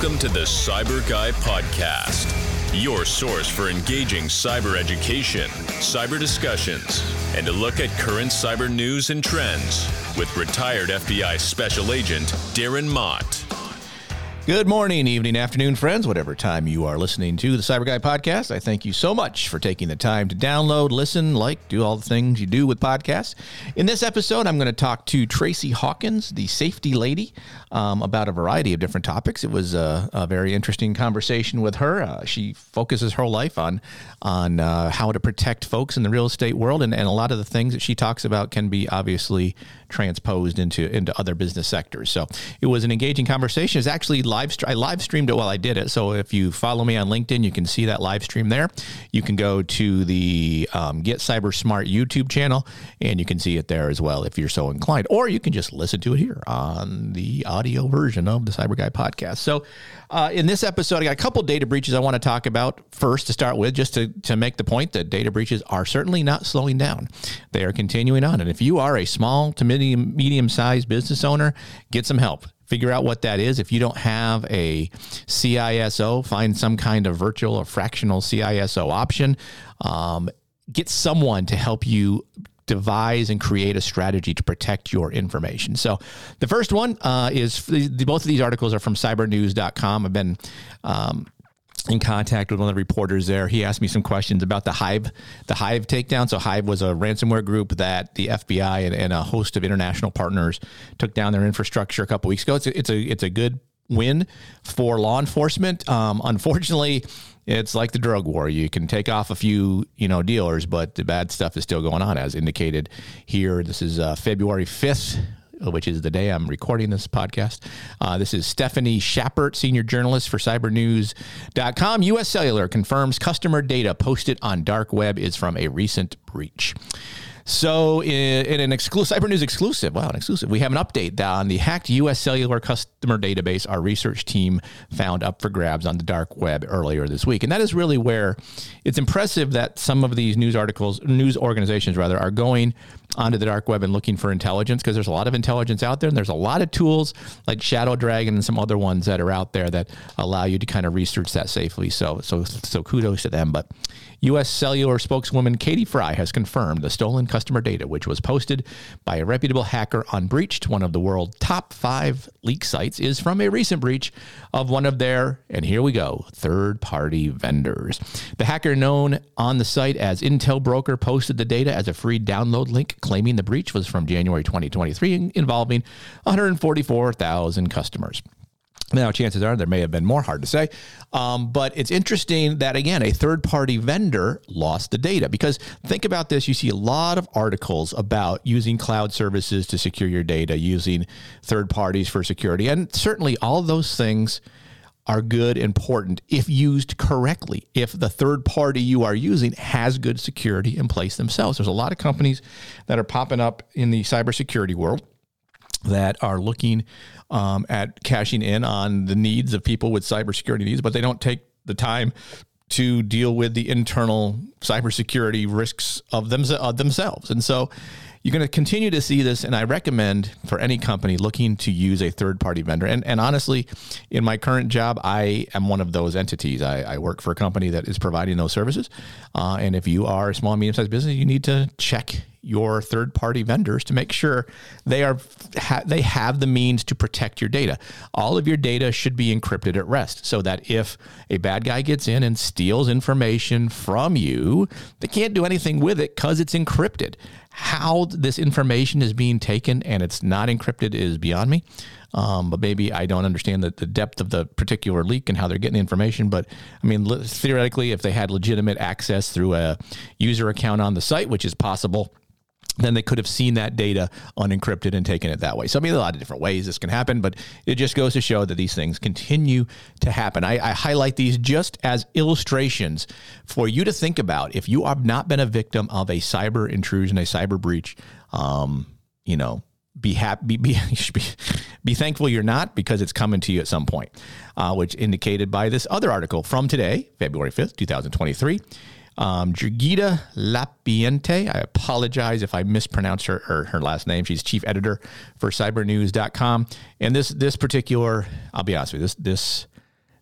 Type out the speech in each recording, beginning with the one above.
Welcome to the Cyber Guy Podcast, your source for engaging cyber education, cyber discussions, and a look at current cyber news and trends with retired FBI Special Agent Darren Mott. Good morning, evening, afternoon, friends, whatever time you are listening to the Cyber Guy podcast. I thank you so much for taking the time to download, listen, like, do all the things you do with podcasts. In this episode, I'm going to talk to Tracey Hawkins, the safety lady, um, about a variety of different topics. It was a, a very interesting conversation with her. Uh, she focuses her life on on uh, how to protect folks in the real estate world, and, and a lot of the things that she talks about can be obviously transposed into into other business sectors. So it was an engaging conversation. It's actually live. I live streamed it while I did it. So if you follow me on LinkedIn, you can see that live stream there. You can go to the um, Get Cyber Smart YouTube channel, and you can see it there as well if you're so inclined. Or you can just listen to it here on the audio version of the Cyber Guy podcast. So uh, in this episode, I got a couple data breaches I want to talk about first to start with, just to, to make the point that data breaches are certainly not slowing down. They are continuing on. And if you are a small to medium, medium sized business owner, get some help. Figure out what that is. If you don't have a CISO, find some kind of virtual or fractional CISO option. Um, get someone to help you devise and create a strategy to protect your information. So, the first one uh, is the, both of these articles are from cybernews.com. I've been um, in contact with one of the reporters there. He asked me some questions about the Hive, the Hive takedown. So Hive was a ransomware group that the FBI and, and a host of international partners took down their infrastructure a couple weeks ago. It's a, it's a it's a good win for law enforcement. Um, unfortunately, it's like the drug war. You can take off a few, you know, dealers, but the bad stuff is still going on, as indicated here. This is uh, February fifth. Which is the day I'm recording this podcast. Uh, this is Stephanie Schappert, senior journalist for cybernews.com. US Cellular confirms customer data posted on dark web is from a recent breach. So, in, in an exclusive Cyber News exclusive, wow, an exclusive, we have an update on the hacked U.S. cellular customer database our research team found up for grabs on the dark web earlier this week. And that is really where it's impressive that some of these news articles, news organizations rather, are going onto the dark web and looking for intelligence because there's a lot of intelligence out there and there's a lot of tools like Shadow Dragon and some other ones that are out there that allow you to kind of research that safely. So, so, so kudos to them. But U.S. Cellular spokeswoman Katie Fry has confirmed the stolen customer data, which was posted by a reputable hacker on Breached, one of the world's top five leak sites, is from a recent breach of one of their, and here we go, third party vendors. The hacker, known on the site as Intel Broker, posted the data as a free download link, claiming the breach was from January 2023, involving 144,000 customers. Now, chances are there may have been more, hard to say. Um, but it's interesting that, again, a third party vendor lost the data because think about this. You see a lot of articles about using cloud services to secure your data, using third parties for security. And certainly all those things are good, important if used correctly. If the third party you are using has good security in place themselves, there's a lot of companies that are popping up in the cybersecurity world that are looking um, at cashing in on the needs of people with cybersecurity needs, but they don't take the time to deal with the internal cybersecurity risks of, them, of themselves. And so you're going to continue to see this. And I recommend for any company looking to use a third party vendor. And, and honestly, in my current job, I am one of those entities. I, I work for a company that is providing those services. Uh, and if you are a small, medium sized business, you need to check your third party vendors to make sure they are ha- they have the means to protect your data. All of your data should be encrypted at rest so that if a bad guy gets in and steals information from you, they can't do anything with it cuz it's encrypted. How this information is being taken and it's not encrypted is beyond me. Um, but maybe I don't understand the, the depth of the particular leak and how they're getting the information. But I mean, theoretically, if they had legitimate access through a user account on the site, which is possible, then they could have seen that data unencrypted and taken it that way. So, I mean, a lot of different ways this can happen, but it just goes to show that these things continue to happen. I, I, highlight these just as illustrations for you to think about if you have not been a victim of a cyber intrusion, a cyber breach. Um, you know, be happy, be, be, be, thankful you're not because it's coming to you at some point, uh, which indicated by this other article from today, February 5th, 2023. Um, Lapiente. I apologize if I mispronounce her, her, her last name. She's chief editor for cybernews.com. And this this particular, I'll be honest with you, this this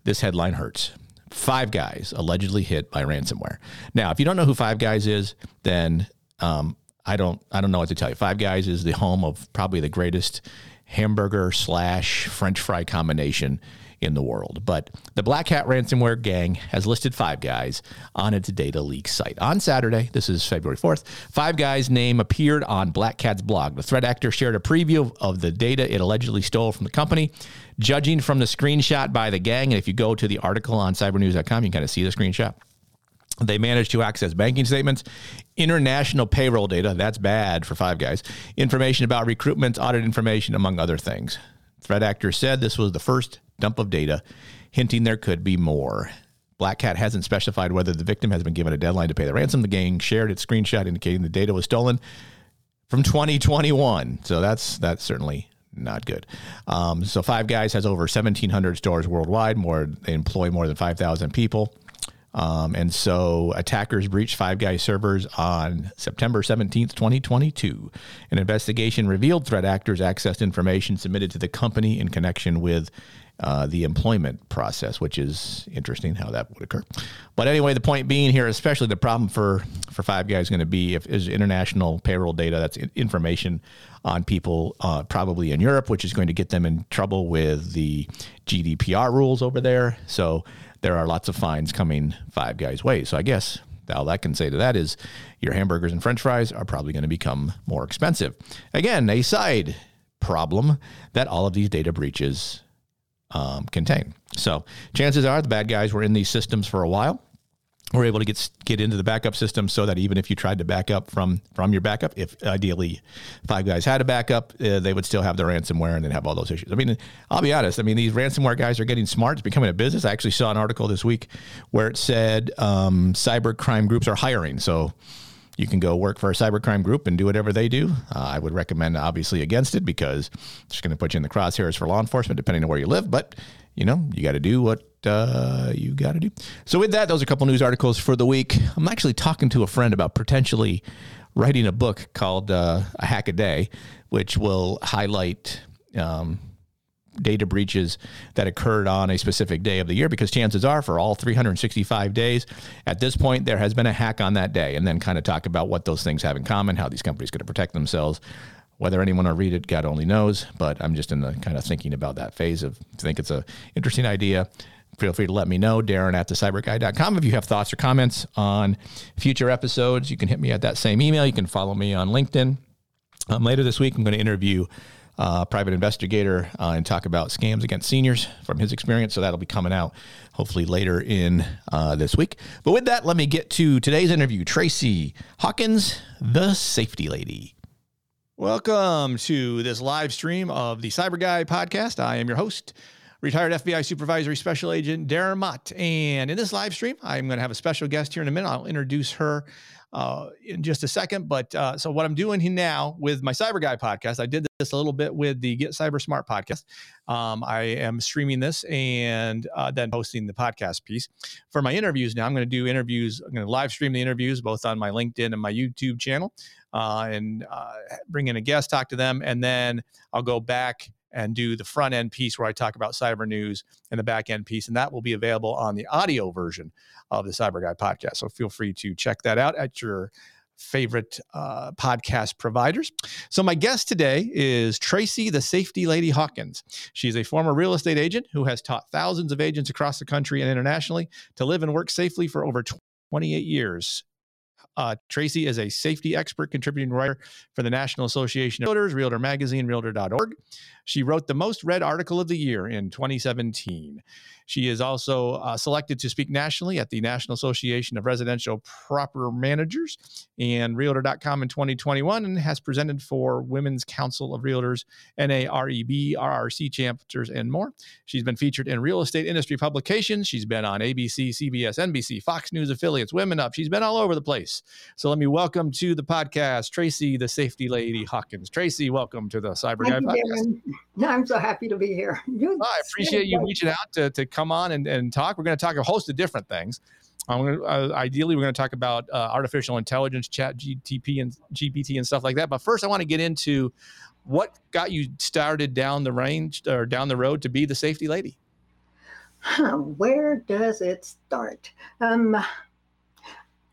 this headline hurts. Five guys allegedly hit by ransomware. Now, if you don't know who Five Guys is, then um, I don't I don't know what to tell you. Five Guys is the home of probably the greatest hamburger slash French fry combination in the world. But the BlackCat ransomware gang has listed Five Guys on its data leak site. On Saturday, this is February 4th, Five Guys' name appeared on BlackCat's blog. The threat actor shared a preview of the data it allegedly stole from the company. Judging from the screenshot by the gang, and if you go to the article on cybernews.com, you can kind of see the screenshot. They managed to access banking statements, international payroll data, that's bad for Five Guys, information about recruitment, audit information, among other things. Threat actor said this was the first dump of data, hinting there could be more. BlackCat hasn't specified whether the victim has been given a deadline to pay the ransom. The gang shared its screenshot indicating the data was stolen from 2021. So that's that's certainly not good. Um, so Five Guys has over 1,700 stores worldwide. More they employ more than 5,000 people. Um, and so attackers breached Five Guys servers on September 17th, 2022. An investigation revealed threat actors accessed information submitted to the company in connection with uh, the employment process, which is interesting how that would occur. But anyway, the point being here, especially the problem for for Five Guys, going to be if is international payroll data. That's information on people, uh, probably in Europe, which is going to get them in trouble with the GDPR rules over there. So there are lots of fines coming Five Guys' way. So I guess all I can say to that is your hamburgers and French fries are probably going to become more expensive. Again, a side problem that all of these data breaches um, contain. So chances are the bad guys were in these systems for a while. We're able to get get into the backup system so that even if you tried to back up from from your backup, if ideally Five Guys had a backup, uh, they would still have the ransomware and then have all those issues. I mean, I'll be honest. I mean, these ransomware guys are getting smart. It's becoming a business. I actually saw an article this week where it said um, cyber crime groups are hiring. So you can go work for a cybercrime group and do whatever they do. Uh, I would recommend obviously against it because it's going to put you in the crosshairs for law enforcement, depending on where you live. But you know, you got to do what uh, you got to do. So with that, those are a couple news articles for the week. I'm actually talking to a friend about potentially writing a book called uh, "A Hack a Day," which will highlight. Um, data breaches that occurred on a specific day of the year because chances are for all 365 days at this point there has been a hack on that day and then kind of talk about what those things have in common how these companies to protect themselves. Whether anyone will read it god only knows but i'm just in the kind of thinking about that phase of think it's a interesting idea. Feel free to let me know darren at the cyberguy.com if you have thoughts or comments on future episodes. You can hit me at that same email. You can follow me on linkedin. Um, later this week i'm going to interview uh, private investigator, uh, and talk about scams against seniors from his experience. So that'll be coming out hopefully later in uh, this week. But with that, let me get to today's interview. Tracey Hawkins, the safety lady. Welcome to this live stream of the Cyber Guy podcast. I am your host, retired FBI Supervisory Special Agent Darren Mott. And in this live stream, I'm going to have a special guest here in a minute. I'll introduce her uh, in just a second. But uh, so what I'm doing here now with my Cyber Guy podcast, I did this a little bit with the Get Cyber Smart podcast. Um, I am streaming this and uh, then posting the podcast piece for my interviews. Now I'm going to do interviews. I'm going to live stream the interviews both on my LinkedIn and my YouTube channel, uh, and uh, bring in a guest, talk to them, and then I'll go back and do the front end piece where I talk about cyber news and the back end piece. And that will be available on the audio version of the Cyber Guy podcast. So feel free to check that out at your favorite uh, podcast providers. So, my guest today is Tracey, the safety lady Hawkins. She's a former real estate agent who has taught thousands of agents across the country and internationally to live and work safely for over 28 years. Uh, Tracey is a safety expert, contributing writer for the National Association of Realtors, Realtor Magazine, Realtor.org. She wrote the most read article of the year in 2017. She is also uh, selected to speak nationally at the National Association of Residential Property Managers and Realtor.com in 2021 and has presented for Women's Council of Realtors, NAREB, RRC chapters, and more. She's been featured in real estate industry publications. She's been on ABC, CBS, NBC, Fox News affiliates, Women Up. She's been all over the place. So let me welcome to the podcast Tracey, the safety lady Hawkins. Tracey, welcome to the Cyber Guy podcast. I'm so happy to be here. Well, I appreciate you reaching out to, to come on and, and talk. We're going to talk a host of different things. Um, uh, ideally, we're going to talk about uh, artificial intelligence, chat GTP and GPT and stuff like that. But first, I want to get into what got you started down the range or down the road to be the safety lady. Where does it start? Um,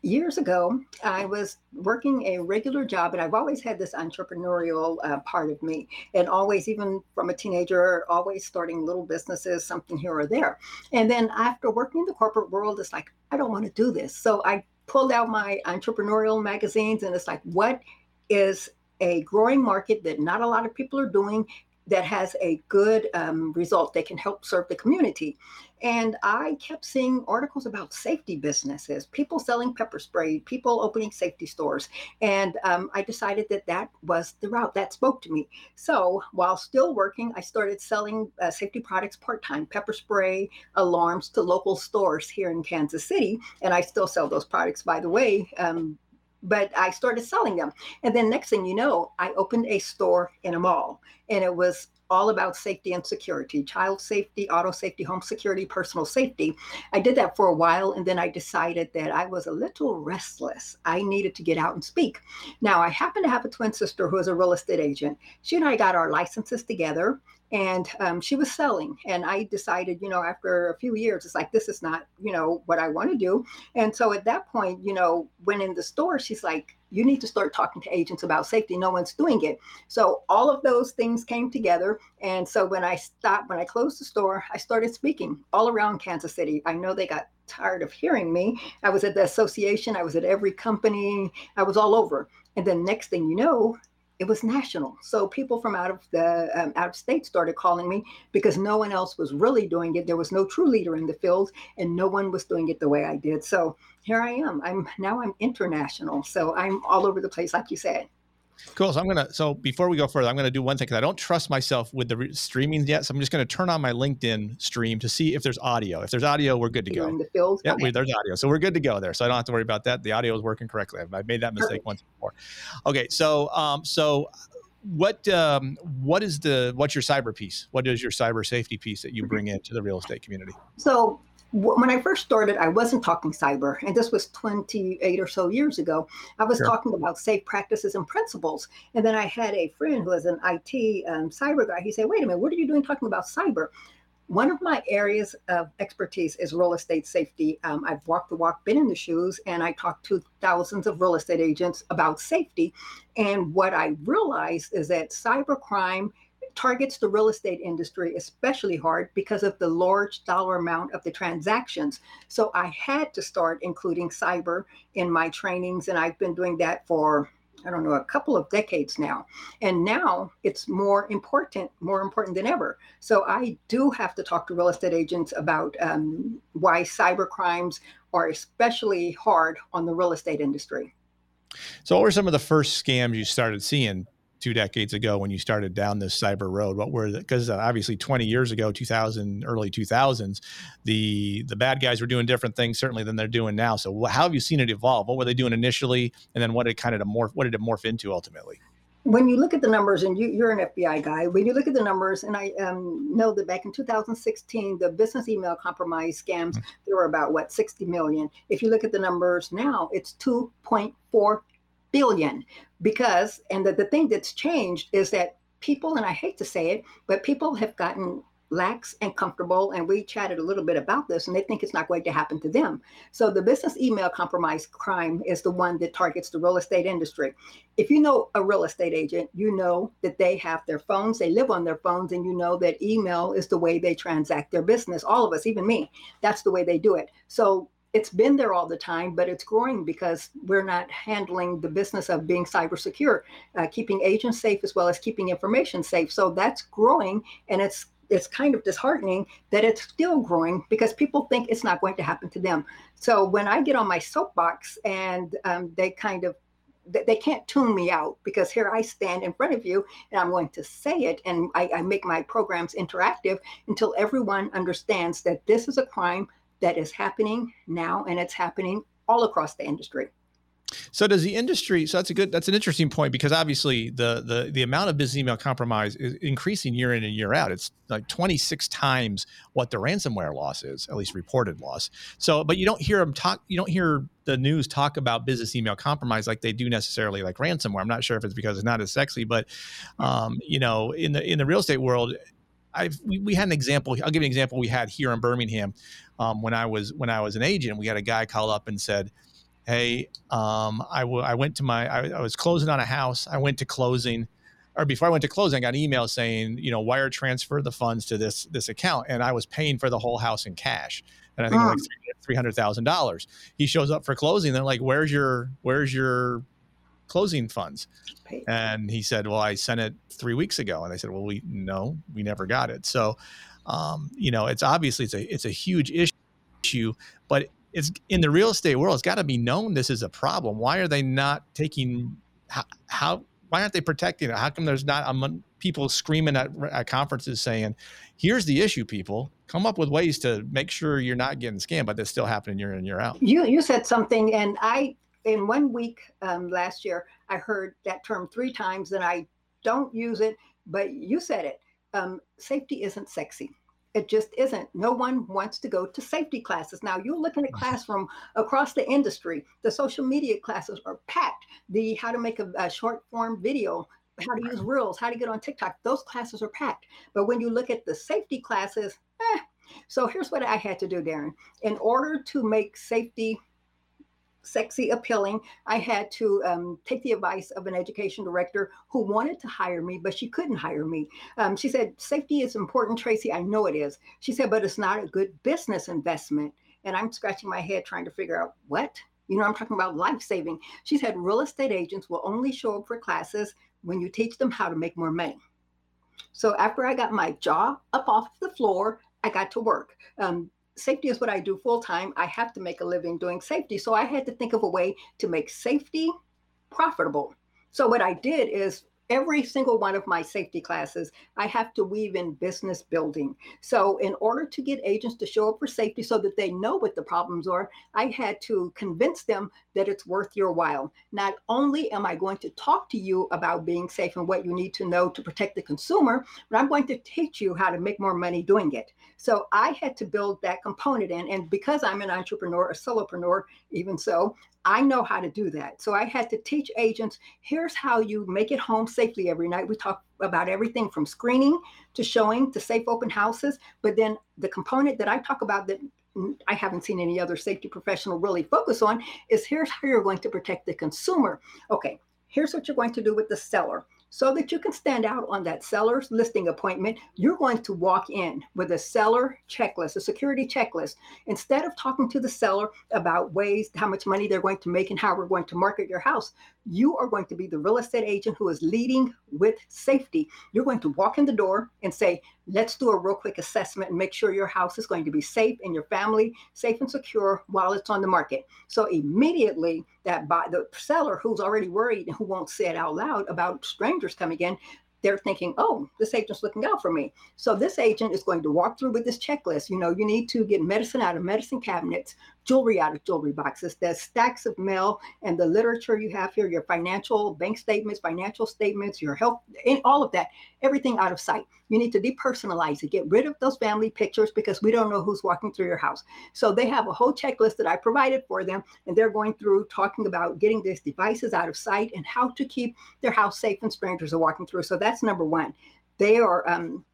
years ago, I was working a regular job, and I've always had this entrepreneurial uh, part of me, and always, even from a teenager, always starting little businesses, something here or there. And then after working in the corporate world, it's like, I don't want to do this. So I pulled out my entrepreneurial magazines, and it's like, what is a growing market that not a lot of people are doing that has a good um, result that can help serve the community. And I kept seeing articles about safety businesses, people selling pepper spray, people opening safety stores. And um, I decided that that was the route that spoke to me. So while still working, I started selling uh, safety products part time, pepper spray, alarms to local stores here in Kansas City. And I still sell those products, by the way. Um, but I started selling them. And then next thing you know, I opened a store in a mall and it was all about safety and security child safety, auto safety, home security, personal safety. I did that for a while and then I decided that I was a little restless. I needed to get out and speak. Now, I happen to have a twin sister who is a real estate agent. She and I got our licenses together and um, she was selling and i decided you know after a few years it's like this is not you know what i want to do. And so at that point you know when in the store she's like you need to start talking to agents about safety. No one's doing it. So all of those things came together and so when i stopped when i closed the store i started speaking all around kansas city. I know they got tired of hearing me. I was at the association i was at every company i was all over. And then next thing you know it was national. So people from out of the um, out of state started calling me because no one else was really doing it. There was no true leader in the field, and no one was doing it the way I did. So here I am. I'm now I'm international. So I'm all over the place, like you said. Cool. So I'm gonna. So before we go further, I'm gonna do one thing because I don't trust myself with the re- streaming yet. So I'm just gonna turn on my LinkedIn stream to see if there's audio. If there's audio, we're good to You're go. in the field. Yeah, we, there's audio, so we're good to go there. So I don't have to worry about that. The audio is working correctly. I've, I've made that mistake Perfect. once before. Okay, so um, so what um, what is the what's your cyber piece? What is your cyber safety piece that you bring into the real estate community? So when I first started, I wasn't talking cyber, and this was 28 or so years ago. I was Sure. talking about safe practices and principles. And then I had a friend who was an IT um, cyber guy. He said, Wait a minute, what are you doing talking about cyber? One of my areas of expertise is real estate safety. Um, I've walked the walk, been in the shoes, and I talked to thousands of real estate agents about safety. And what I realized is that cybercrime targets the real estate industry especially hard because of the large dollar amount of the transactions. So I had to start including cyber in my trainings, and I've been doing that for I don't know, a couple of decades now. And now it's more important, more important than ever. So I do have to talk to real estate agents about um, why cyber crimes are especially hard on the real estate industry. So what were some of the first scams you started seeing two decades ago when you started down this cyber road? What were because obviously 20 years ago, 2000, early 2000s, the the bad guys were doing different things certainly than they're doing now. So how have you seen it evolve? What were they doing initially, and then what did it kind of morph? What did it morph into ultimately? when you look at the numbers, and you, you're an FBI guy, when you look at the numbers, and I um, know that back in 2016, the business email compromise scams, there were about what 60 million. If you look at the numbers now, it's 2.4 billion. Because, and the, the thing that's changed is that people, and I hate to say it, but people have gotten lax and comfortable. And we chatted a little bit about this, and they think it's not going to happen to them. So the business email compromise crime is the one that targets the real estate industry. If you know a real estate agent, you know that they have their phones, they live on their phones, and you know that email is the way they transact their business. All of us, even me, that's the way they do it. So it's been there all the time, but it's growing because we're not handling the business of being cyber secure, uh, keeping agents safe as well as keeping information safe. So that's growing, and it's it's kind of disheartening that it's still growing because people think it's not going to happen to them. So when I get on my soapbox and um, they kind of they can't tune me out because here I stand in front of you and I'm going to say it and I, I make my programs interactive until everyone understands that this is a crime that is happening now and it's happening all across the industry. So does the industry? So that's a good. That's an interesting point because obviously the the the amount of business email compromise is increasing year in and year out. It's like 26 times what the ransomware loss is, at least reported loss. So, but you don't hear them talk. You don't hear the news talk about business email compromise like they do necessarily like ransomware. I'm not sure if it's because it's not as sexy, but um, you know, in the in the real estate world, I've we, we, had an example. I'll give you an example we had here in Birmingham um, when I was when I was an agent. We had a guy call up and said, "Hey, um, I, w- I went to my I, I was closing on a house. I went to closing." Or before I went to closing, I got an email saying, you know, wire transfer the funds to this this account, and I was paying for the whole house in cash and I think like three hundred thousand dollars. He shows up for closing. They're like, "Where's your Where's your closing funds?" And he said, "Well, I sent it three weeks ago." And I said, "Well, we no, we never got it." So, um, you know, it's obviously it's a it's a huge issue, but it's in the real estate world. It's got to be known this is a problem. Why are they not taking how, how why aren't they protecting it? How come there's not um, people screaming at, at conferences saying, "Here's the issue, people. Come up with ways to make sure you're not getting scammed, but that's still happening year in year out." You you said something, and I in one week um, last year I heard that term three times, and I don't use it, but you said it. Um, safety isn't sexy. It just isn't. No one wants to go to safety classes. Now you're looking at classroom across the industry. The social media classes are packed. The how to make a, a short form video, how to use reels, how to get on TikTok, those classes are packed. But when you look at the safety classes, eh. So here's what I had to do, Darren. In order to make safety sexy, appealing, I had to um, take the advice of an education director who wanted to hire me, but she couldn't hire me. Um, she said, Safety is important, Tracey. I know it is. She said, but it's not a good business investment. And I'm scratching my head trying to figure out what. You know, I'm talking about life saving. She said, real estate agents will only show up for classes when you teach them how to make more money. So after I got my jaw up off the floor, I got to work. Um, safety is what I do full time. I have to make a living doing safety. So I had to think of a way to make safety profitable. So what I did is every single one of my safety classes, I have to weave in business building. So, in order to get agents to show up for safety so that they know what the problems are, I had to convince them that it's worth your while. Not only am I going to talk to you about being safe and what you need to know to protect the consumer, but I'm going to teach you how to make more money doing it. So, I had to build that component in. And because I'm an entrepreneur, a solopreneur, even so, I know how to do that. So I had to teach agents here's how you make it home safely every night. We talk about everything from screening to showing to safe open houses. But then the component that I talk about that I haven't seen any other safety professional really focus on is here's how you're going to protect the consumer. Okay, here's what you're going to do with the seller so that you can stand out on that seller's listing appointment, you're going to walk in with a seller checklist, a security checklist. Instead of talking to the seller about ways, how much money they're going to make and how we're going to market your house, you are going to be the real estate agent who is leading with safety. You're going to walk in the door and say, let's do a real quick assessment and make sure your house is going to be safe and your family safe and secure while it's on the market. So immediately that the seller who's already worried and who won't say it out loud about strangers coming in, they're thinking, oh, this agent's looking out for me. So this agent is going to walk through with this checklist. You know, you need to get medicine out of medicine cabinets, jewelry out of jewelry boxes, There's stacks of mail and the literature you have here, your financial bank statements, financial statements, your health, and all of that, everything out of sight. You need to depersonalize it, get rid of those family pictures because we don't know who's walking through your house. So they have a whole checklist that I provided for them, and they're going through talking about getting these devices out of sight and how to keep their house safe when strangers are walking through. So that's number one. They are um,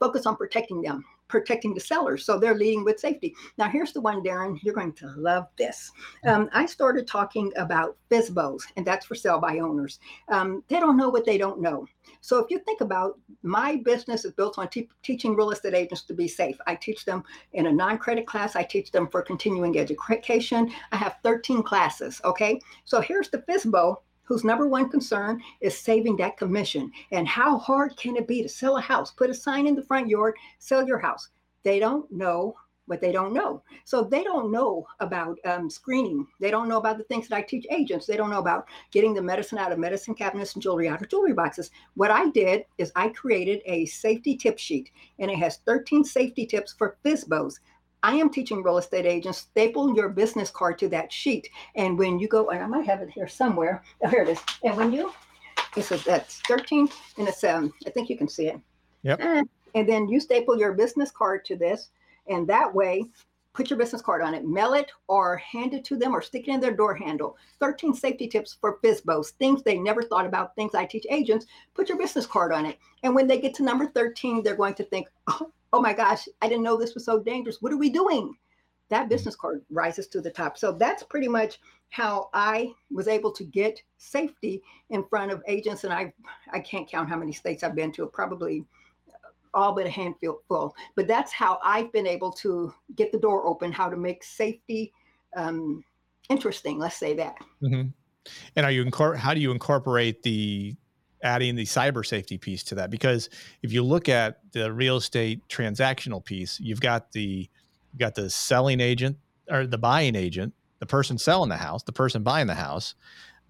focused on protecting them protecting the sellers. So they're leading with safety. Now, here's the one, Darren, you're going to love this. Um, I started talking about FSBOs, and that's for sale by owners. Um, they don't know what they don't know. So if you think about my business is built on te- teaching real estate agents to be safe. I teach them in a non-credit class. I teach them for continuing education. I have 13 classes. Okay. So here's the FSBO whose number one concern is saving that commission. And how hard can it be to sell a house? Put a sign in the front yard, sell your house. They don't know what they don't know. So they don't know about um, screening. They don't know about the things that I teach agents. They don't know about getting the medicine out of medicine cabinets and jewelry out of jewelry boxes. What I did is I created a safety tip sheet, and it has 13 safety tips for FSBOs. I am teaching real estate agents, staple your business card to that sheet. And when you go, and I might have it here somewhere. Oh, here it is. And when you, this is that's 13, and it's, um, I think you can see it. Yep. And then you staple your business card to this. And that way, put your business card on it, mail it or hand it to them or stick it in their door handle. 13 safety tips for FSBOs, things they never thought about, things I teach agents. Put your business card on it. And when they get to number 13, they're going to think, oh, oh my gosh, I didn't know this was so dangerous. What are we doing? That mm. business card rises to the top. So that's pretty much how I was able to get safety in front of agents. And I I can't count how many states I've been to, probably all but a handful full. But that's how I've been able to get the door open, how to make safety um, interesting. Let's say that. Mm-hmm. And are you incor- how do you incorporate the adding the cyber safety piece to that? Because if you look at the real estate transactional piece, you've got the you've got the selling agent or the buying agent, the person selling the house, the person buying the house,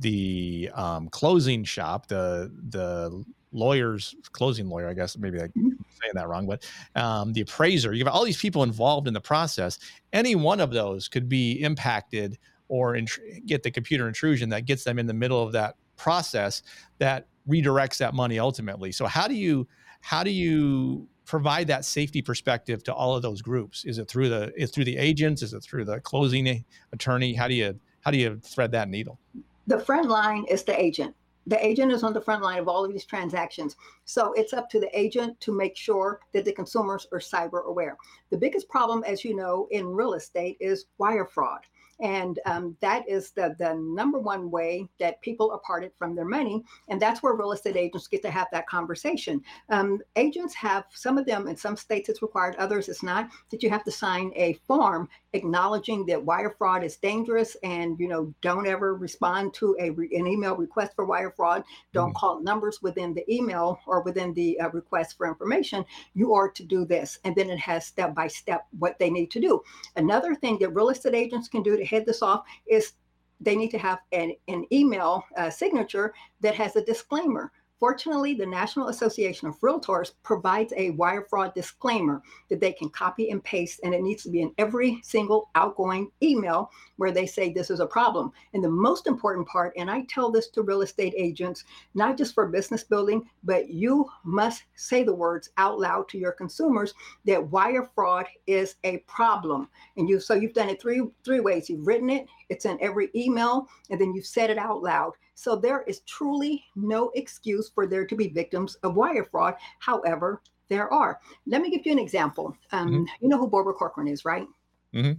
the um, closing shop, the the lawyers, closing lawyer, I guess maybe I'm mm-hmm. saying that wrong, but um, the appraiser. You have all these people involved in the process. Any one of those could be impacted or int- get the computer intrusion that gets them in the middle of that process that redirects that money ultimately. So how do you how do you provide that safety perspective to all of those groups? Is it through the is through the agents? Is it through the closing attorney? How do you how do you thread that needle? The front line is the agent the agent is on the front line of all of these transactions. So it's up to the agent to make sure that the consumers are cyber aware. The biggest problem, as you know, in real estate is wire fraud. And um, that is the, the number one way that people are parted from their money. And that's where real estate agents get to have that conversation. Um, agents have, some of them in some states it's required, others it's not, that you have to sign a form acknowledging that wire fraud is dangerous and, you know, don't ever respond to a re- an email request for wire fraud. Don't mm-hmm. call numbers within the email or within the uh, request for information. You are to do this. And then it has step by step what they need to do. Another thing that real estate agents can do to head this off is they need to have an, an email uh, signature that has a disclaimer Fortunately, the National Association of Realtors provides a wire fraud disclaimer that they can copy and paste, and it needs to be in every single outgoing email where they say this is a problem. And the most important part, and I tell this to real estate agents, not just for business building, but you must say the words out loud to your consumers that wire fraud is a problem. And you so you've done it three three ways. You've written it, it's in every email, and then you've said it out loud. So there is truly no excuse for there to be victims of wire fraud. However, there are. Let me give you an example. Um, mm-hmm. You know who Barbara Corcoran is, right? Mm-hmm.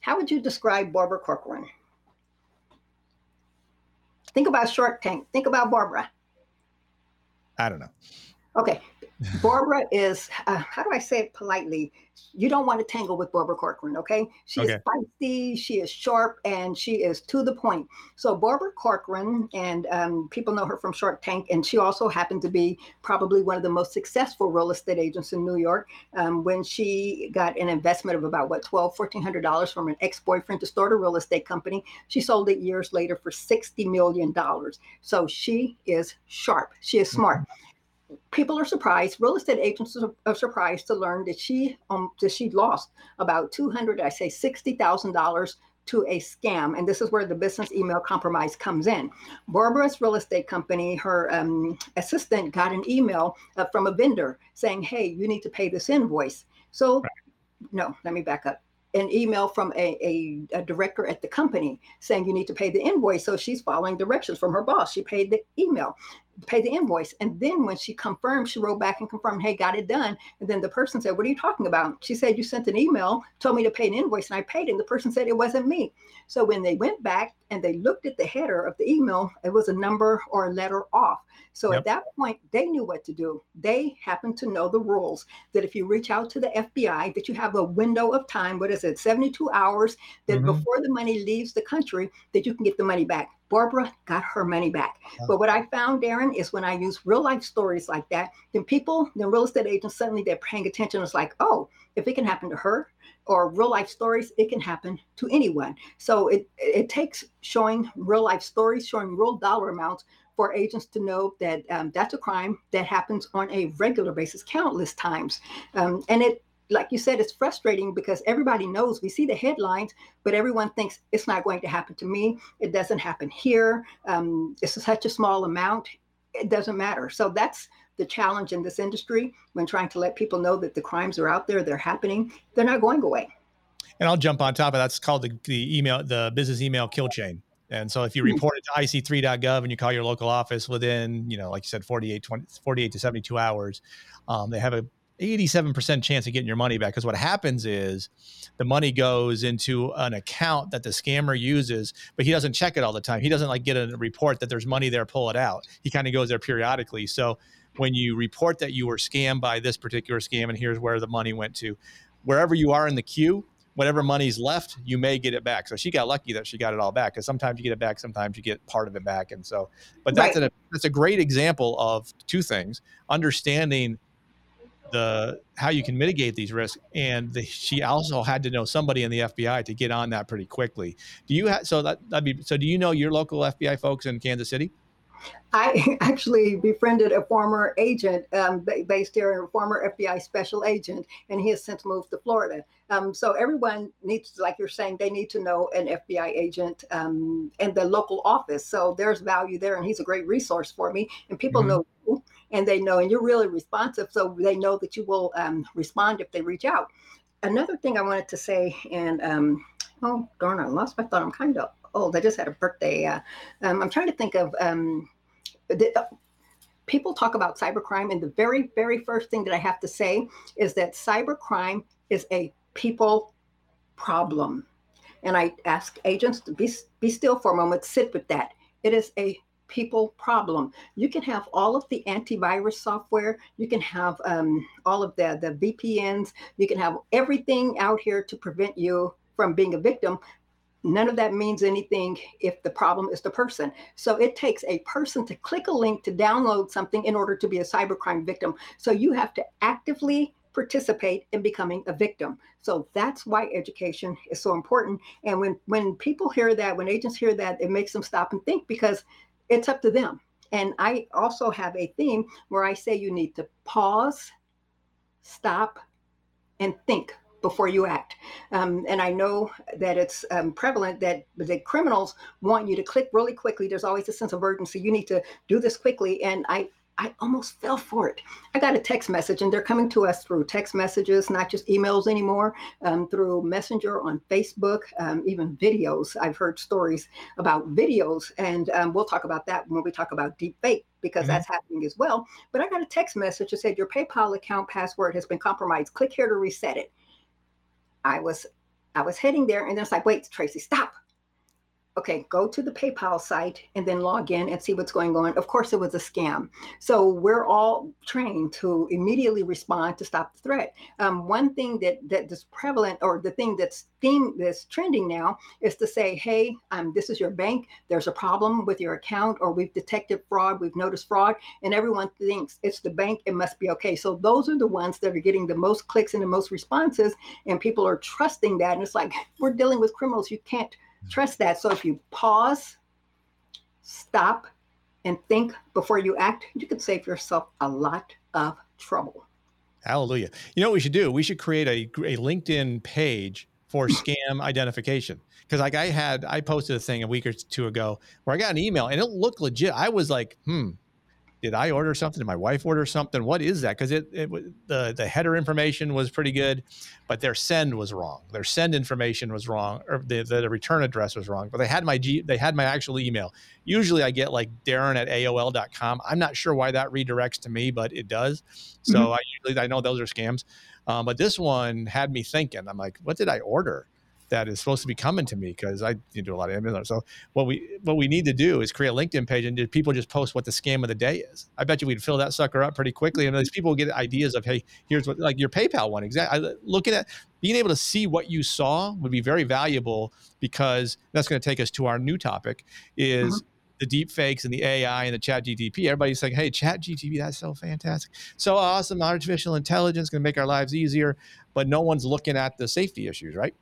How would you describe Barbara Corcoran? Think about Shark Tank. Think about Barbara. I don't know. Okay. Barbara is, uh, how do I say it politely? You don't want to tangle with Barbara Corcoran, okay? She okay. is feisty, she is sharp, and she is to the point. So, Barbara Corcoran, and um, people know her from Shark Tank, and she also happened to be probably one of the most successful real estate agents in New York um, when she got an investment of about, what, $1,200, $1,400 from an ex boyfriend to start a real estate company. She sold it years later for $60 million. So, she is sharp, she is smart. Mm-hmm people are surprised. Real estate agents are surprised to learn that she um that she lost about two hundred, I say sixty thousand dollars to a scam, and this is where the business email compromise comes in. Barbara's real estate company, her um, assistant got an email uh, from a vendor saying, "Hey, you need to pay this invoice." So, no, let me back up an email from a, a, a, director at the company saying you need to pay the invoice. So she's following directions from her boss. She paid the email, paid the invoice. And then when she confirmed, she wrote back and confirmed, hey, got it done. And then the person said, What are you talking about? She said, You sent an email, told me to pay an invoice, and I paid it. And the person said it wasn't me. So when they went back and they looked at the header of the email, it was a number or a letter off. So yep. at that point, they knew what to do. They happened to know the rules that if you reach out to the FBI, that you have a window of time, what is it, 72 hours, that mm-hmm. before the money leaves the country, that you can get the money back. Barbara got her money back. But what I found, Darren, is when I use real life stories like that, then people, then real estate agents, suddenly they're paying attention. It's like, oh, if it can happen to her, or real life stories, it can happen to anyone. So it it takes showing real life stories, showing real dollar amounts for agents to know that um, that's a crime that happens on a regular basis, countless times. Um, and it, like you said, it's frustrating because everybody knows we see the headlines, but everyone thinks it's not going to happen to me. It doesn't happen here. Um, it's such a small amount. It doesn't matter. So that's the challenge in this industry when trying to let people know that the crimes are out there, they're happening, they're not going away and I'll jump on top of that. It's called the, the email, the business email kill chain. And so if you hmm. report it to ic3.gov and you call your local office within, you know, like you said, 48, 20, 48 to 72 hours, um, they have a 87% chance of getting your money back. Because what happens is the money goes into an account that the scammer uses, but he doesn't check it all the time. He doesn't like get a report that there's money there, pull it out. He kind of goes there periodically. So when you report that you were scammed by this particular scam and here's where the money went to, wherever you are in the queue, whatever money's left, you may get it back. So she got lucky that she got it all back because sometimes you get it back, sometimes you get part of it back. And so, but that's right. a that's a great example of two things: understanding the how you can mitigate these risks, and the, she also had to know somebody in the FBI to get on that pretty quickly. Do you have so that that'd be so? Do you know your local FBI folks in Kansas City? I actually befriended a former agent um, based here, a former FBI special agent, and he has since moved to Florida. Um, so everyone needs, like you're saying, they need to know an FBI agent um, in the local office. So there's value there, and he's a great resource for me. And people mm-hmm. know you, and they know, and you're really responsive, so they know that you will um, respond if they reach out. Another thing I wanted to say, and um, oh darn, I lost my thought. I'm kind of old. I just had a birthday. Uh, um, I'm trying to think of the, uh, people talk about cybercrime, and the very, very first thing that I have to say is that cybercrime is a people problem. And I ask agents to be, be still for a moment, sit with that. It is a people problem. You can have all of the antivirus software, you can have um, all of the, the VPNs, you can have everything out here to prevent you from being a victim, None of that means anything if the problem is the person. So it takes a person to click a link to download something in order to be a cybercrime victim. So you have to actively participate in becoming a victim. So that's why education is so important. And when when people hear that, when agents hear that, it makes them stop and think because it's up to them. And I also have a theme where I say you need to pause, stop, and think before you act. Um, and I know that it's um, prevalent that the criminals want you to click really quickly. There's always a sense of urgency. You need to do this quickly. And I, I almost fell for it. I got a text message, and they're coming to us through text messages, not just emails anymore, um, through Messenger on Facebook, um, even videos. I've heard stories about videos, and um, we'll talk about that when we talk about deep fake because mm-hmm. that's happening as well. But I got a text message that said, Your PayPal account password has been compromised. Click here to reset it. I was I was heading there and then it's like, wait, Tracey, stop okay, go to the PayPal site and then log in and see what's going on. Of course, it was a scam. So we're all trained to immediately respond to stop the threat. Um, one thing that that is prevalent, or the thing that's theme that's trending now, is to say, hey, um, this is your bank. There's a problem with your account, or we've detected fraud. We've noticed fraud, and everyone thinks it's the bank. It must be okay. So those are the ones that are getting the most clicks and the most responses, and people are trusting that. And it's like we're dealing with criminals. You can't Trust that. So if you pause, stop, and think before you act, you can save yourself a lot of trouble. Hallelujah. You know what we should do? We should create a, a LinkedIn page for scam identification. Because like I had, I posted a thing a week or two ago where I got an email and it looked legit. I was like, hmm, did I order something? Did my wife order something? What is that? Because it, it the the header information was pretty good, but their send was wrong. Their send information was wrong, or the, the, return address was wrong. But they had my G, they had my actual email. Usually, I get like Darren at AOL.com. I'm not sure why that redirects to me, but it does. So mm-hmm. I usually I know those are scams. Um, but this one had me thinking. I'm like, what did I order? That is supposed to be coming to me because I do a lot of Amazon. So what we what we need to do is create a LinkedIn page and people just post what the scam of the day is. I bet you we'd fill that sucker up pretty quickly, and these people get ideas of hey, here's what like your PayPal one. Exactly. Looking at being able to see what you saw would be very valuable because that's going to take us to our new topic is. Mm-hmm the deep fakes and the AI and the chat GTP. Everybody's saying, hey, chat GTP, that's so fantastic. So awesome. Artificial intelligence going to make our lives easier. But no one's looking at the safety issues, right?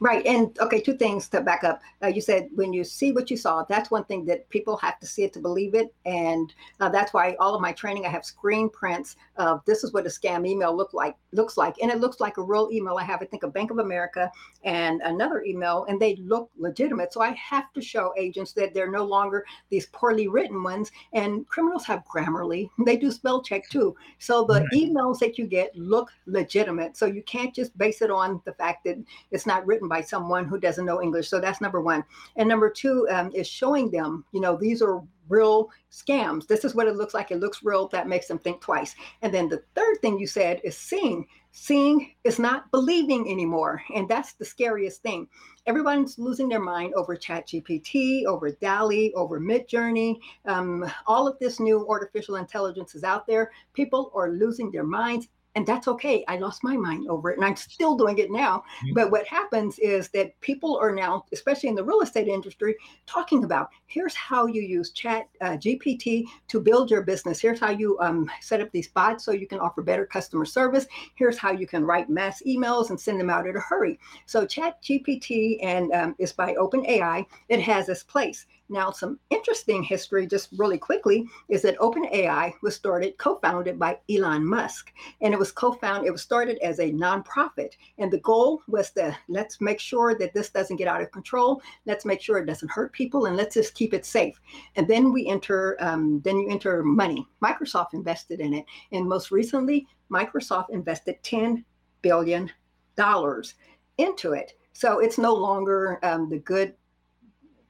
Right. And okay, two things to back up. Uh, you said when you see what you saw, that's one thing that people have to see it to believe it. And uh, that's why all of my training, I have screen prints of this is what a scam email look like looks like. And it looks like a real email. I have, I think, a Bank of America and another email, and they look legitimate. So I have to show agents that they're no longer these poorly written ones. And criminals have Grammarly, they do spell check too. So the right. emails that you get look legitimate. So you can't just base it on the fact that it's not written by someone who doesn't know English. So that's number one. And number two um, is showing them, you know, these are real scams. This is what it looks like. It looks real. That makes them think twice. And then the third thing you said is seeing. Seeing is not believing anymore. And that's the scariest thing. Everyone's losing their mind over ChatGPT, over DALL-E, over Midjourney. Um, all of this new artificial intelligence is out there. People are losing their minds and that's okay. I lost my mind over it and I'm still doing it now. Mm-hmm. But what happens is that people are now, especially in the real estate industry, talking about here's how you use chat uh, GPT to build your business. Here's how you um, set up these bots so you can offer better customer service. Here's how you can write mass emails and send them out in a hurry. So chat GPT and um, is by OpenAI. It has its place. Now, some interesting history, just really quickly, is that OpenAI was started, co-founded by Elon Musk, and it was co-founded. It was started as a nonprofit, and the goal was to let's make sure that this doesn't get out of control. Let's make sure it doesn't hurt people, and let's just keep it safe. And then we enter, um, then you enter money. Microsoft invested in it, and most recently, Microsoft invested ten billion dollars into it. So it's no longer um, the good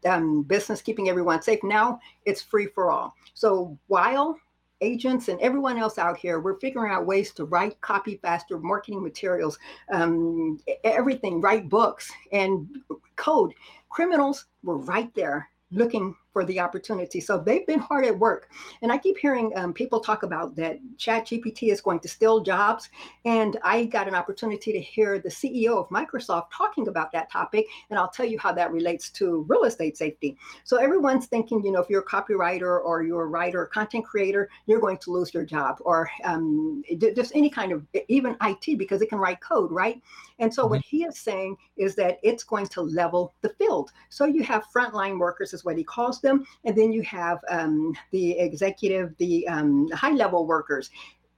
um, business keeping everyone safe. Now it's free for all. So while agents and everyone else out here, we're figuring out ways to write, copy faster, marketing materials, um, everything, write books and code. Criminals were right there looking for the opportunity. So they've been hard at work. And I keep hearing um, people talk about that Chat GPT is going to steal jobs. And I got an opportunity to hear the CEO of Microsoft talking about that topic. And I'll tell you how that relates to real estate safety. So everyone's thinking, you know, if you're a copywriter or you're a writer or content creator, you're going to lose your job or um, just any kind of, even IT, because it can write code, right? And so mm-hmm. what he is saying is that it's going to level the field. So you have frontline workers, is what he calls them. And then you have um, the executive, the um, high level workers.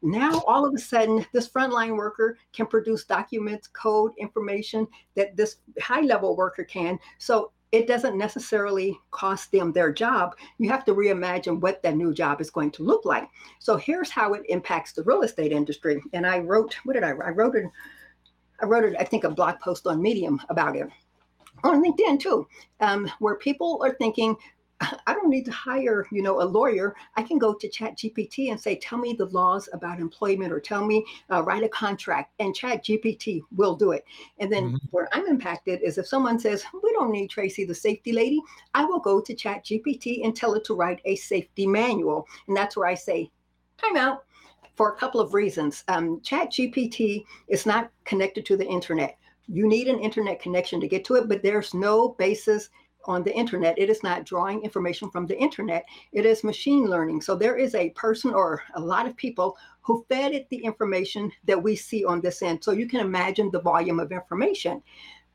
Now, all of a sudden, this frontline worker can produce documents, code, information that this high level worker can. So it doesn't necessarily cost them their job. You have to reimagine what that new job is going to look like. So here's how it impacts the real estate industry. And I wrote, what did I? I wrote it. I wrote it. I think a blog post on Medium about it on LinkedIn too, um, where people are thinking I don't need to hire, you know, a lawyer. I can go to Chat GPT and say, tell me the laws about employment or tell me, uh, write a contract and Chat GPT will do it. And then mm-hmm. where I'm impacted is if someone says, we don't need Tracey, the safety lady, I will go to Chat GPT and tell it to write a safety manual. And that's where I say, time out for a couple of reasons. Um, Chat GPT is not connected to the internet. You need an internet connection to get to it, but there's no basis on the internet. It is not drawing information from the internet. It is machine learning. So there is a person or a lot of people who fed it the information that we see on this end. So you can imagine the volume of information.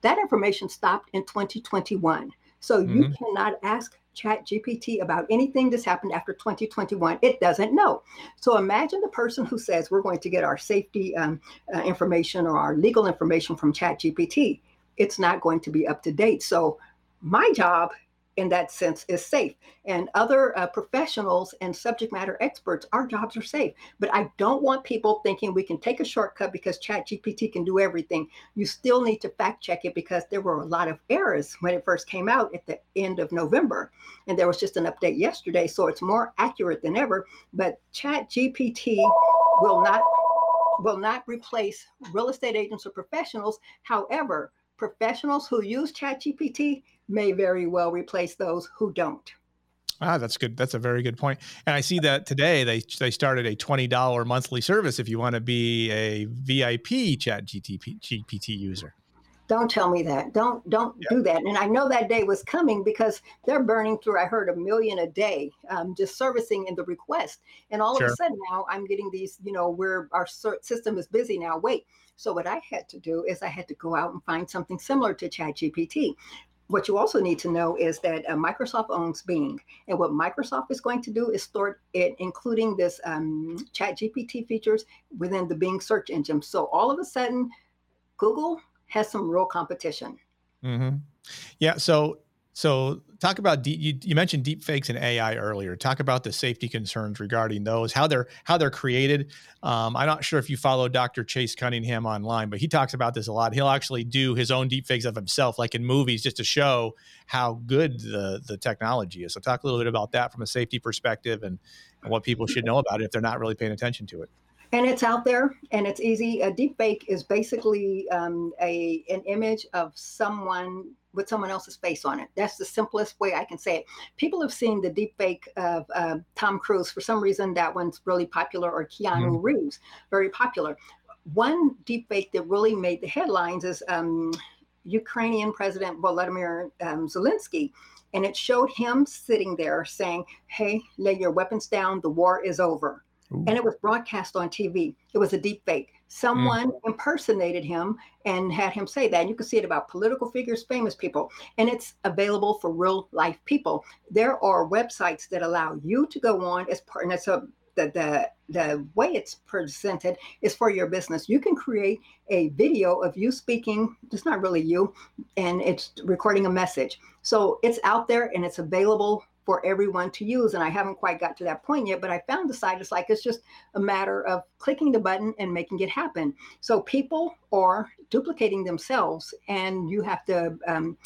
That information stopped in 2021. So mm-hmm. you cannot ask chat gpt about anything that's happened after 2021 it doesn't know so imagine the person who says we're going to get our safety um, uh, information or our legal information from chat gpt it's not going to be up to date so my job in that sense is safe. And other uh, professionals and subject matter experts our jobs are safe. But i don't want people thinking we can take a shortcut because chat gpt can do everything. You still need to fact check it because there were a lot of errors when it first came out at the end of november. And there was just an update yesterday so it's more accurate than ever. But chat gpt will not will not replace real estate agents or professionals. However professionals who use ChatGPT may very well replace those who don't. Ah, that's good. That's a very good point. And I see that today they they started a twenty dollar monthly service if you want to be a VIP Chat GTP, GPT user. Don't tell me that. Don't don't yeah. do that. And I know that day was coming because they're burning through. I heard a million a day um, just servicing in the request, and all sure. of a sudden now I'm getting these. You know, where our system is busy now. Wait, so what I had to do is I had to go out and find something similar to ChatGPT. What you also need to know is that uh, Microsoft owns Bing, and what Microsoft is going to do is start it, including this um, ChatGPT features within the Bing search engine. So all of a sudden, Google has some real competition. Mm-hmm. Yeah. So So, talk about you, you mentioned deep fakes and AI earlier. Talk about the safety concerns regarding those, how they're how they're created. Um, I'm not sure if you follow Dr. Chase Cunningham online, but he talks about this a lot. He'll actually do his own deep fakes of himself, like in movies, just to show how good the the technology is. So, talk a little bit about that from a safety perspective and, and what people should know about it if they're not really paying attention to it and it's out there and it's easy a deep fake is basically um, a an image of someone with someone else's face on it. That's the simplest way i can say it. People have seen the deep fake of uh, tom cruise. For some reason that one's really popular or keanu mm-hmm. reeves very popular. One deep fake that really made the headlines is um, ukrainian president volodymyr um, zelensky and it showed him sitting there saying hey lay your weapons down. The war is over Ooh. and it was broadcast on TV. It was a deep fake. Someone mm. impersonated him and had him say that. And you can see it about political figures, famous people, and it's available for real life people. There are websites that allow you to go on as part, and it's a the, the the way it's presented is for your business. You can create a video of you speaking. It's not really you, and it's recording a message. So it's out there and it's available for everyone to use. And I haven't quite got to that point yet, but I found the site. It's like it's just a matter of clicking the button and making it happen. So people are duplicating themselves, and you have to. Um,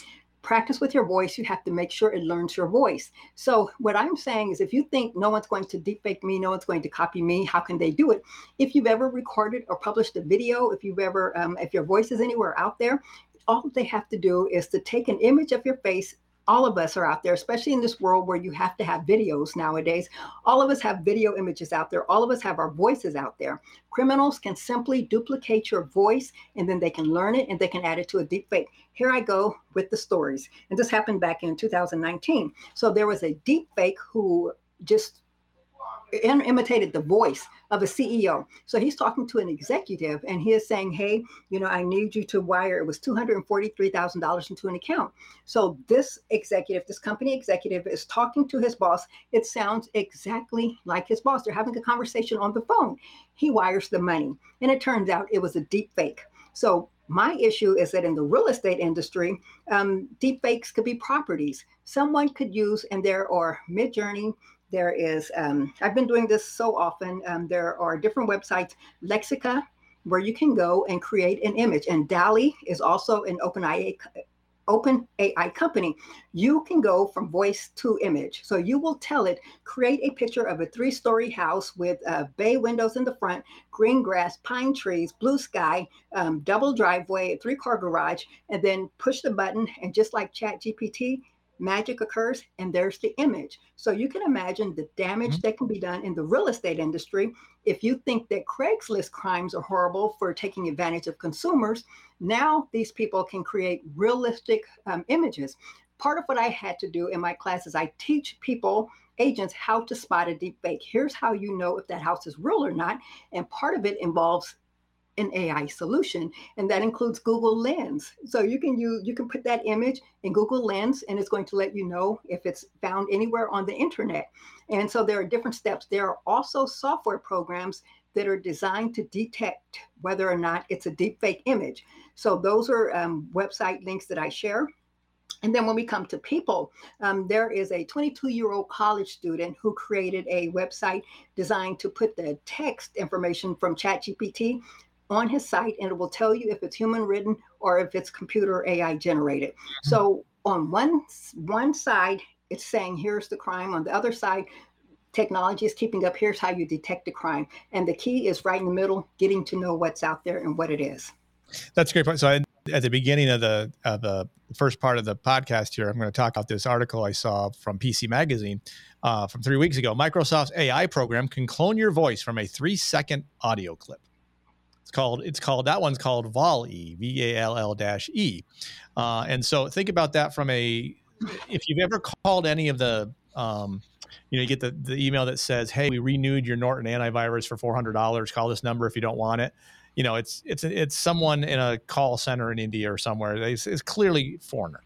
practice with your voice you have to make sure it learns your voice so what i'm saying is if you think no one's going to deepfake me no one's going to copy me how can they do it if you've ever recorded or published a video if you've ever um, if your voice is anywhere out there all they have to do is to take an image of your face all of us are out there, especially in this world where you have to have videos nowadays. All of us have video images out there. All of us have our voices out there. Criminals can simply duplicate your voice and then they can learn it and they can add it to a deep fake. Here I go with the stories. And this happened back in 2019. So there was a deep fake who just imitated the voice of a CEO. So he's talking to an executive and he is saying, Hey, you know, I need you to wire, it was $243,000 into an account. So this executive, this company executive is talking to his boss. It sounds exactly like his boss. They're having a conversation on the phone. He wires the money. And it turns out it was a deep fake. So my issue is that in the real estate industry, um, deep fakes could be properties. Someone could use, and there are Midjourney, there is, um, I've been doing this so often. Um, there are different websites, Lexica, where you can go and create an image. And DALL-E is also an OpenAI, open AI company. You can go from voice to image. So you will tell it, create a picture of a three story house with uh, bay windows in the front, green grass, pine trees, blue sky, um, double driveway, three car garage, and then push the button. And just like Chat GPT, magic occurs and there's the image. So you can imagine the damage mm-hmm. that can be done in the real estate industry. If you think that Craigslist crimes are horrible for taking advantage of consumers, now these people can create realistic um, images. Part of what I had to do in my classes, I teach people agents how to spot a deep fake. Here's how you know if that house is real or not. And part of it involves an AI solution, and that includes Google Lens. So you can use you can put that image in Google Lens, and it's going to let you know if it's found anywhere on the internet. And so there are different steps. There are also software programs that are designed to detect whether or not it's a deepfake image. So those are um, website links that I share. And then when we come to people, um, there is a 22 year old college student who created a website designed to put the text information from ChatGPT on his site and it will tell you if it's human written or if it's computer AI generated. Mm-hmm. So on one one side, it's saying here's the crime. On the other side, technology is keeping up. Here's how you detect the crime. And the key is right in the middle, getting to know what's out there and what it is. That's a great point. So I, at the beginning of the of the first part of the podcast here, I'm going to talk about this article I saw from PC Magazine uh, from three weeks ago. Microsoft's AI program can clone your voice from a three second audio clip. It's called it's called that one's called VALL-E, V A L L dash E. Uh, and so think about that from a if you've ever called any of the um, you know, you get the, the email that says, "Hey, we renewed your Norton antivirus for four hundred dollars. Call this number if you don't want it." You know, it's it's it's someone in a call center in India or somewhere. It's, it's clearly foreigner,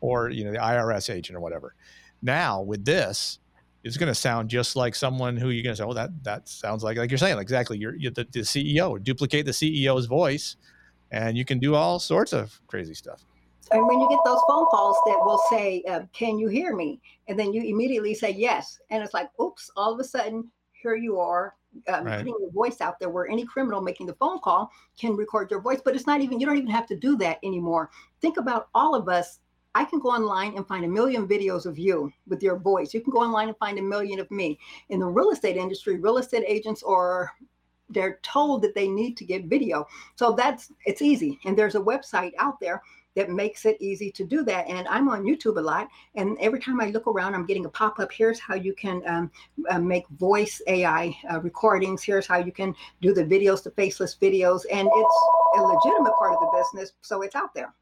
or you know, the IRS agent or whatever. Now with this, it's going to sound just like someone who you're going to say, "Oh, that that sounds like like you're saying exactly." You're, you're the, the, CEO. Duplicate the CEO's voice, and you can do all sorts of crazy stuff. and when you get those phone calls that will say, uh, "Can you hear me?" and then you immediately say yes, and it's like, "Oops!" All of a sudden, here you are um, right. putting your voice out there, where any criminal making the phone call can record your voice. But it's not even you don't even have to do that anymore. Think about all of us. I can go online and find a million videos of you with your voice. You can go online and find a million of me. In the real estate industry, real estate agents are they're told that they need to get video. So that's it's easy. And there's a website out there that makes it easy to do that. And I'm on YouTube a lot, and every time I look around, I'm getting a pop up. Here's how you can um, uh, make voice AI uh, recordings. Here's how you can do the videos, the faceless videos, and it's a legitimate part of the business, so it's out there.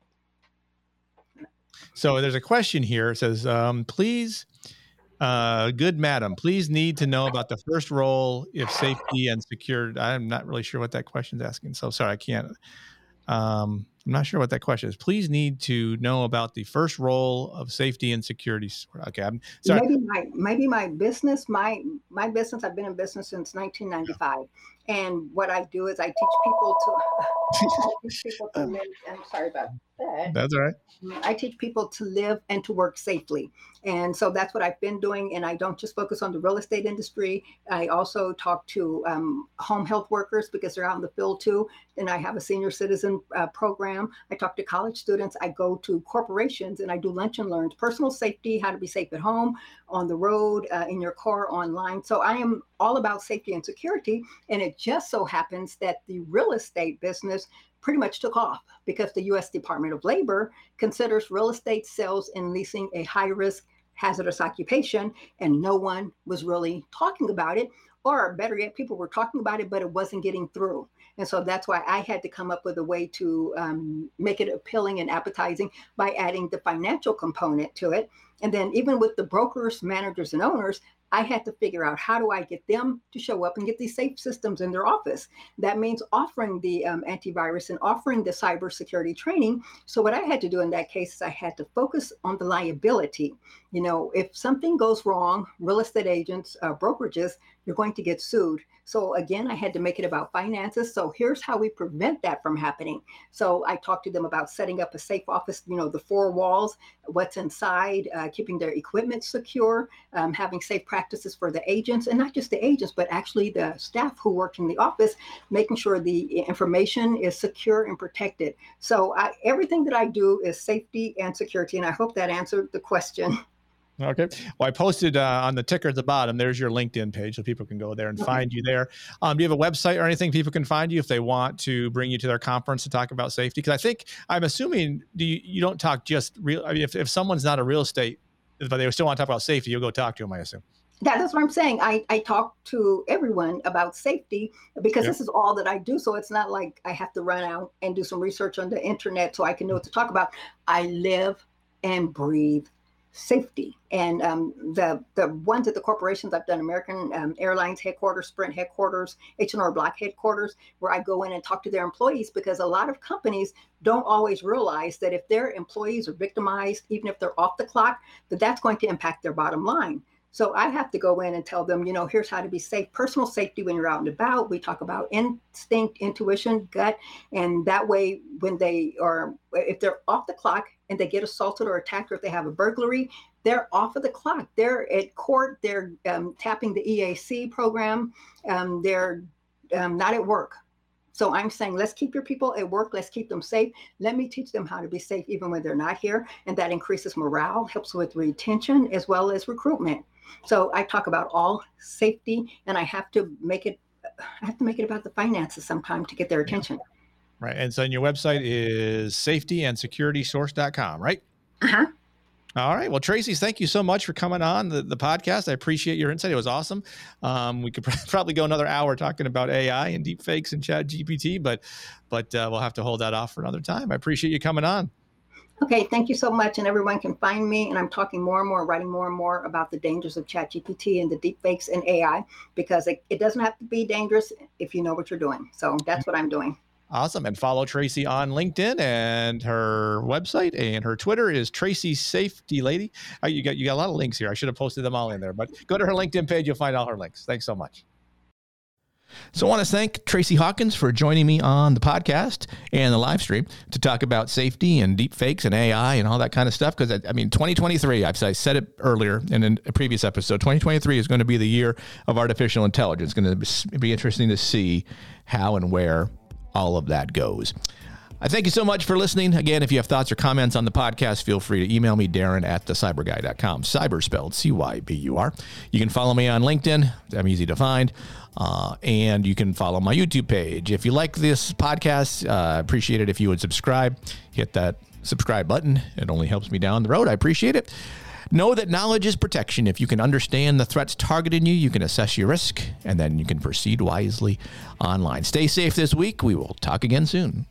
So there's a question here. It says, um, please. Uh, good madam, please need to know about the first role if safety and secured. I'm not really sure what that question is asking. So sorry, I can't. Um, I'm not sure what that question is. Please need to know about the first role of safety and security. Okay, I'm sorry. Maybe my maybe my business, my my business. I've been in business since 1995, and what I do is I teach people to teach people to live. I'm sorry about that. That's all right. I teach people to live and to work safely. And so that's what I've been doing. And I don't just focus on the real estate industry. I also talk to um, home health workers because they're out in the field too. And I have a senior citizen uh, program. I talk to college students. I go to corporations and I do lunch and learns, personal safety, how to be safe at home, on the road, uh, in your car, online. So I am all about safety and security. And it just so happens that the real estate business pretty much took off because the US Department of Labor considers real estate sales and leasing a high risk hazardous occupation, and no one was really talking about it. Or better yet, people were talking about it, but it wasn't getting through. And so that's why I had to come up with a way to um, make it appealing and appetizing by adding the financial component to it. And then, even with the brokers, managers, and owners, I had to figure out how do I get them to show up and get these safe systems in their office. That means offering the um, antivirus and offering the cybersecurity training. So what I had to do in that case is I had to focus on the liability. You know, if something goes wrong, real estate agents, uh, brokerages, you're going to get sued. So again, I had to make it about finances. So here's how we prevent that from happening. So I talked to them about setting up a safe office, you know, the four walls, what's inside, uh, keeping their equipment secure, um, having safe practices for the agents, and not just the agents, but actually the staff who work in the office, making sure the information is secure and protected. So I, everything that I do is safety and security, and I hope that answered the question. Okay. Well, I posted uh, on the ticker at the bottom. There's your LinkedIn page, so people can go there and find you there. Um, do you have a website or anything people can find you if they want to bring you to their conference to talk about safety? Because I think I'm assuming do you, you don't talk just real. I mean, if, if someone's not a real estate, but they still want to talk about safety, you'll go talk to them. I assume. That, that's what I'm saying. I, I talk to everyone about safety because this is all that I do. So it's not like I have to run out and do some research on the internet so I can know what to talk about. I live and breathe safety. And um, the the ones at the corporations I've done, American um, Airlines headquarters, Sprint headquarters, H&R Block headquarters, where I go in and talk to their employees because a lot of companies don't always realize that if their employees are victimized, even if they're off the clock, that that's going to impact their bottom line. So I have to go in and tell them, you know, here's how to be safe. Personal safety when you're out and about. We talk about instinct, intuition, gut, and that way when they are, if they're off the clock and they get assaulted or attacked, or if they have a burglary, they're off of the clock. They're at court. They're um, tapping the EAP program. Um, they're um, not at work. So I'm saying, let's keep your people at work. Let's keep them safe. Let me teach them how to be safe even when they're not here. And that increases morale, helps with retention as well as recruitment. So I talk about all safety, and I have to make it. I have to make it about the finances sometime to get their attention. Right. And so, your website is safetyandsecuritysource.com, right? Uh huh. All right. Well, Tracey, thank you so much for coming on the, the podcast. I appreciate your insight. It was awesome. Um, we could probably go another hour talking about AI and deep fakes and chat GPT, but but uh, we'll have to hold that off for another time. I appreciate you coming on. Okay, thank you so much. And everyone can find me. And I'm talking more and more, writing more and more about the dangers of ChatGPT and the deepfakes and AI because it, it doesn't have to be dangerous if you know what you're doing. So that's what I'm doing. Awesome. And follow Tracey on LinkedIn and her website and her Twitter is Tracey Safety Lady. Uh, you got you got a lot of links here. I should have posted them all in there, but go to her LinkedIn page. You'll find all her links. Thanks so much. So I want to thank Tracey Hawkins for joining me on the podcast and the live stream to talk about safety and deep fakes and AI and all that kind of stuff. Because I, I, mean, 2023, I've I said it earlier in a previous episode, 2023 is going to be the year of artificial intelligence. It's going to be interesting to see how and where all of that goes. I thank you so much for listening. Again, if you have thoughts or comments on the podcast, feel free to email me, Darren at thecyburguy.com. Cyber spelled C Y B U R. You can follow me on LinkedIn. I'm easy to find. Uh, and you can follow my YouTube page. If you like this podcast, I uh, appreciate it if you would subscribe. Hit that subscribe button. It only helps me down the road. I appreciate it. Know that knowledge is protection. If you can understand the threats targeting you, you can assess your risk and then you can proceed wisely online. Stay safe this week. We will talk again soon.